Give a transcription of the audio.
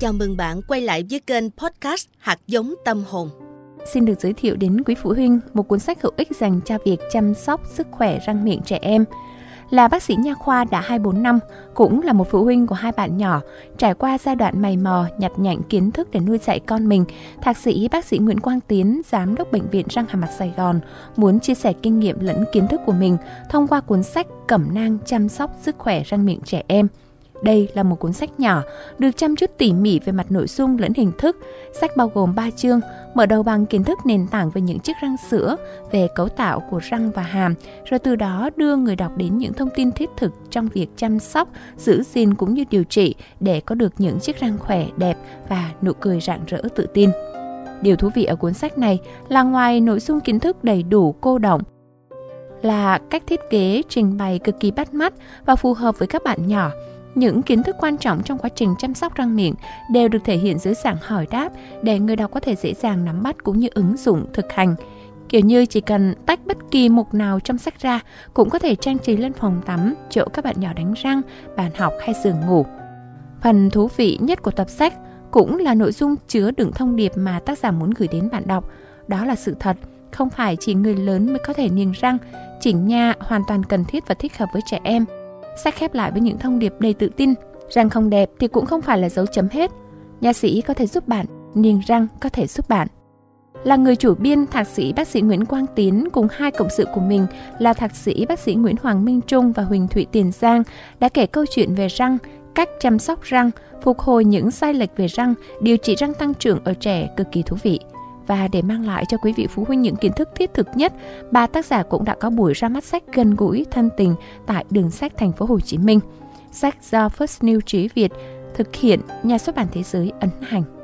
Chào mừng bạn quay lại với kênh podcast Hạt giống tâm hồn. Xin được giới thiệu đến quý phụ huynh một cuốn sách hữu ích dành cho việc chăm sóc sức khỏe răng miệng trẻ em. Là bác sĩ nha khoa đã 24 năm, cũng là một phụ huynh của hai bạn nhỏ, trải qua giai đoạn mày mò, nhặt nhạnh kiến thức để nuôi dạy con mình, thạc sĩ bác sĩ Nguyễn Quang Tiến, giám đốc bệnh viện răng hàm mặt Sài Gòn, muốn chia sẻ kinh nghiệm lẫn kiến thức của mình thông qua cuốn sách Cẩm nang chăm sóc sức khỏe răng miệng trẻ em. Đây là một cuốn sách nhỏ, được chăm chút tỉ mỉ về mặt nội dung lẫn hình thức. Sách bao gồm 3 chương, mở đầu bằng kiến thức nền tảng về những chiếc răng sữa, về cấu tạo của răng và hàm, rồi từ đó đưa người đọc đến những thông tin thiết thực trong việc chăm sóc, giữ gìn cũng như điều trị để có được những chiếc răng khỏe, đẹp và nụ cười rạng rỡ tự tin. Điều thú vị ở cuốn sách này là ngoài nội dung kiến thức đầy đủ cô động, là cách thiết kế trình bày cực kỳ bắt mắt và phù hợp với các bạn nhỏ những kiến thức quan trọng trong quá trình chăm sóc răng miệng đều được thể hiện dưới dạng hỏi đáp để người đọc có thể dễ dàng nắm bắt cũng như ứng dụng thực hành. Kiểu như chỉ cần tách bất kỳ mục nào trong sách ra cũng có thể trang trí lên phòng tắm, chỗ các bạn nhỏ đánh răng, bàn học hay giường ngủ. Phần thú vị nhất của tập sách cũng là nội dung chứa đựng thông điệp mà tác giả muốn gửi đến bạn đọc. Đó là sự thật, không phải chỉ người lớn mới có thể niềng răng, chỉnh nha hoàn toàn cần thiết và thích hợp với trẻ em – Sách khép lại với những thông điệp đầy tự tin, răng không đẹp thì cũng không phải là dấu chấm hết. Nha sĩ có thể giúp bạn, niềng răng có thể giúp bạn. Là người chủ biên, thạc sĩ bác sĩ Nguyễn Quang Tiến cùng hai cộng sự của mình là thạc sĩ bác sĩ Nguyễn Hoàng Minh Trung và Huỳnh Thụy Tiền Giang đã kể câu chuyện về răng, cách chăm sóc răng, phục hồi những sai lệch về răng, điều trị răng tăng trưởng ở trẻ cực kỳ thú vị. Và để mang lại cho quý vị phụ huynh những kiến thức thiết thực nhất, ba tác giả cũng đã có buổi ra mắt sách gần gũi, thân tình tại đường sách thành phố Hồ Chí Minh. Sách do First New Trí Việt thực hiện nhà xuất bản thế giới ấn hành.